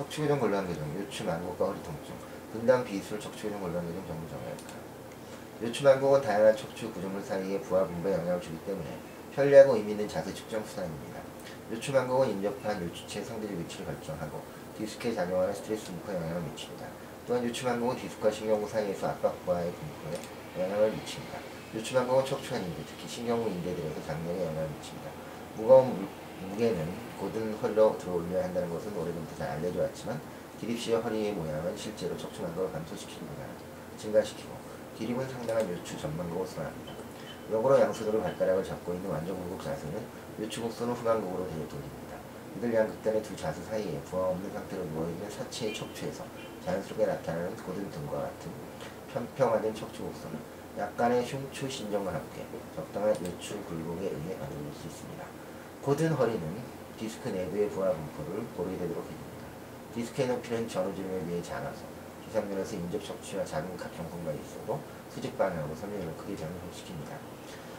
척추교정 곤란 교정, 요추 만곡과 허리 통증, 분당 비술 척추교정 곤란 교정 전문 정형외과. 요추 만곡은 다양한 척추 구조물 사이에 부하 분배에 영향을 주기 때문에 편리하고 의미 있는 자세 측정 수단입니다. 요추 만곡은 인접한 요추체의 상대적 위치를 결정하고 디스크에 작용하는 스트레스 분포에 영향을 미칩니다. 또한 요추 만곡은 디스크와 신경부 사이에서 압박 부하의 분포에 영향을 미칩니다. 요추 만곡은 척추관 인대, 특히 신경부 인대들에서 장력에 영향을 미칩니다. 무거운 무, 무게는 곧은 허리로 들어올려야 한다는 것은 오래전부터 잘 알려져 왔지만 기립시와 허리의 모양은 실제로 척추 만곡을 감소시키기보다는 증가시키고 기립은 상당한 요추 전망곡을 선합니다. 역으로 양수도로 발가락을 잡고 있는 완전 굴곡 자세는 요추 곡선을 후방곡으로 대려 돌립니다. 이들 양극단의 두 자세 사이에 부하 없는 상태로 누워있는 사체의 척추에서 자연스럽게 나타나는 고든 등과 같은 편평화된 척추 곡선은 약간의 흉추 신정과 함께 적당한 요추 굴곡에 의해 만들어질 수 있습니다. 고든 허리는 디스크 내부의 부하 분포를 고르되도록 해줍니다. 디스크의 높이는 전후지름에 비해 작아서 기상면에서 인접 척추와 작은 각 경성가 있어도 수직 방향으로 섬유를 크게 변형시킵니다.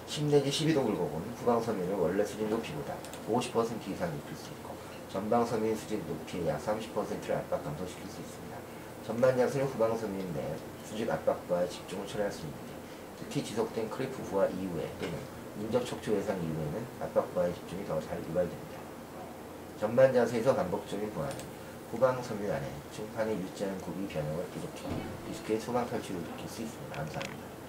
10 내지 12도 굴곡은 후방 섬유를 원래 수직 높이보다 50% 이상 높일 수 있고 전방 섬유의 수직 높이의 약 30%를 압박 감소시킬 수 있습니다. 전반 양수는 후방 섬유인데 수직 압박과 집중을 처리할 수 있는데 특히 지속된 크리프 부하 이후에 또는 인접 척추 외상 이후에는 압박 부하의 집중이 더 잘 유발됩니다. 전반 자세에서 반복적인 부하는 후방 섬유 안에 중판에 유지하는 굽이 변형을 일으켜 디스크의 소방 탈출을 일으킬 수 있습니다. 감사합니다.